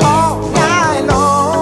all night long.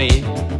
me.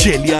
Chelia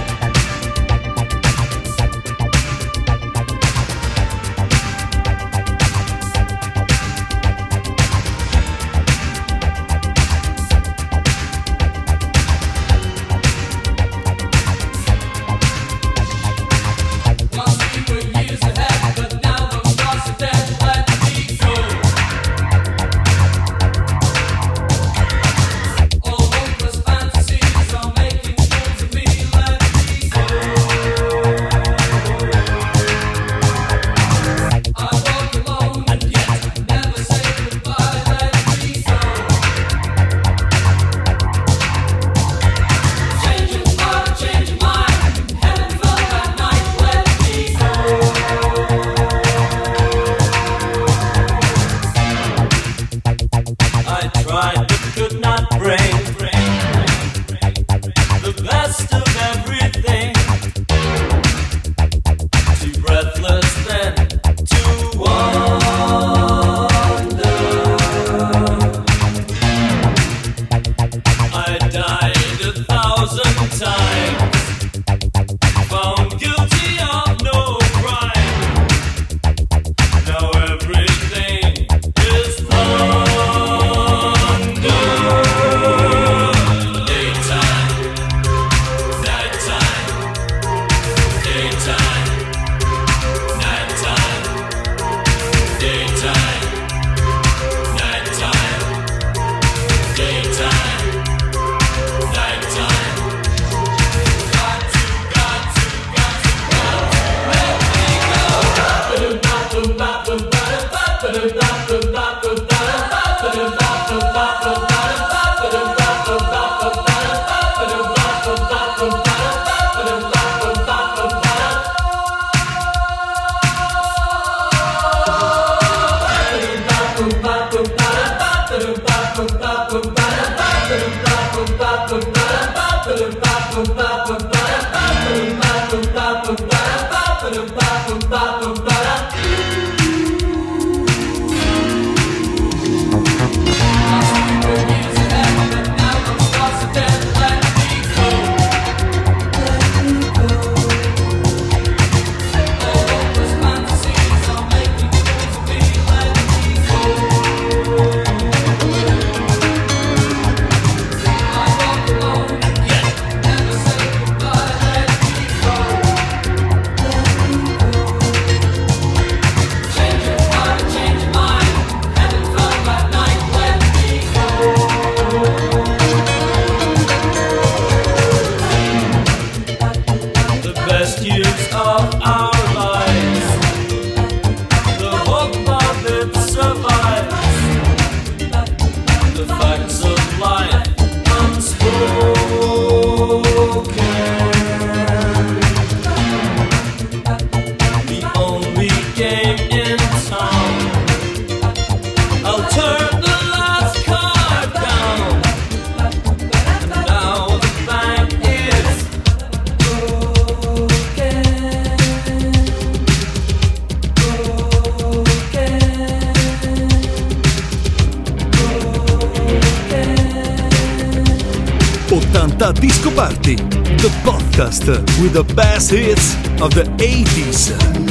With the best hits of the 80s.